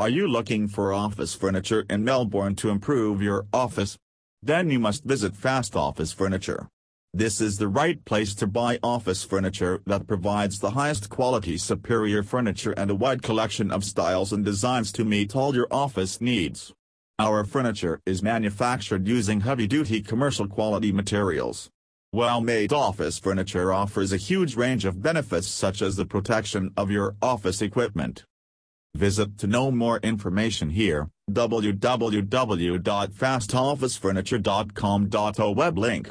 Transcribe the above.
Are you looking for office furniture in Melbourne to improve your office? Then you must visit Fast Office Furniture. This is the right place to buy office furniture that provides the highest quality superior furniture and a wide collection of styles and designs to meet all your office needs. Our furniture is manufactured using heavy-duty commercial quality materials. Well-made office furniture offers a huge range of benefits such as the protection of your office equipment. Visit to know more information here, www.fastofficefurniture.com.au web link.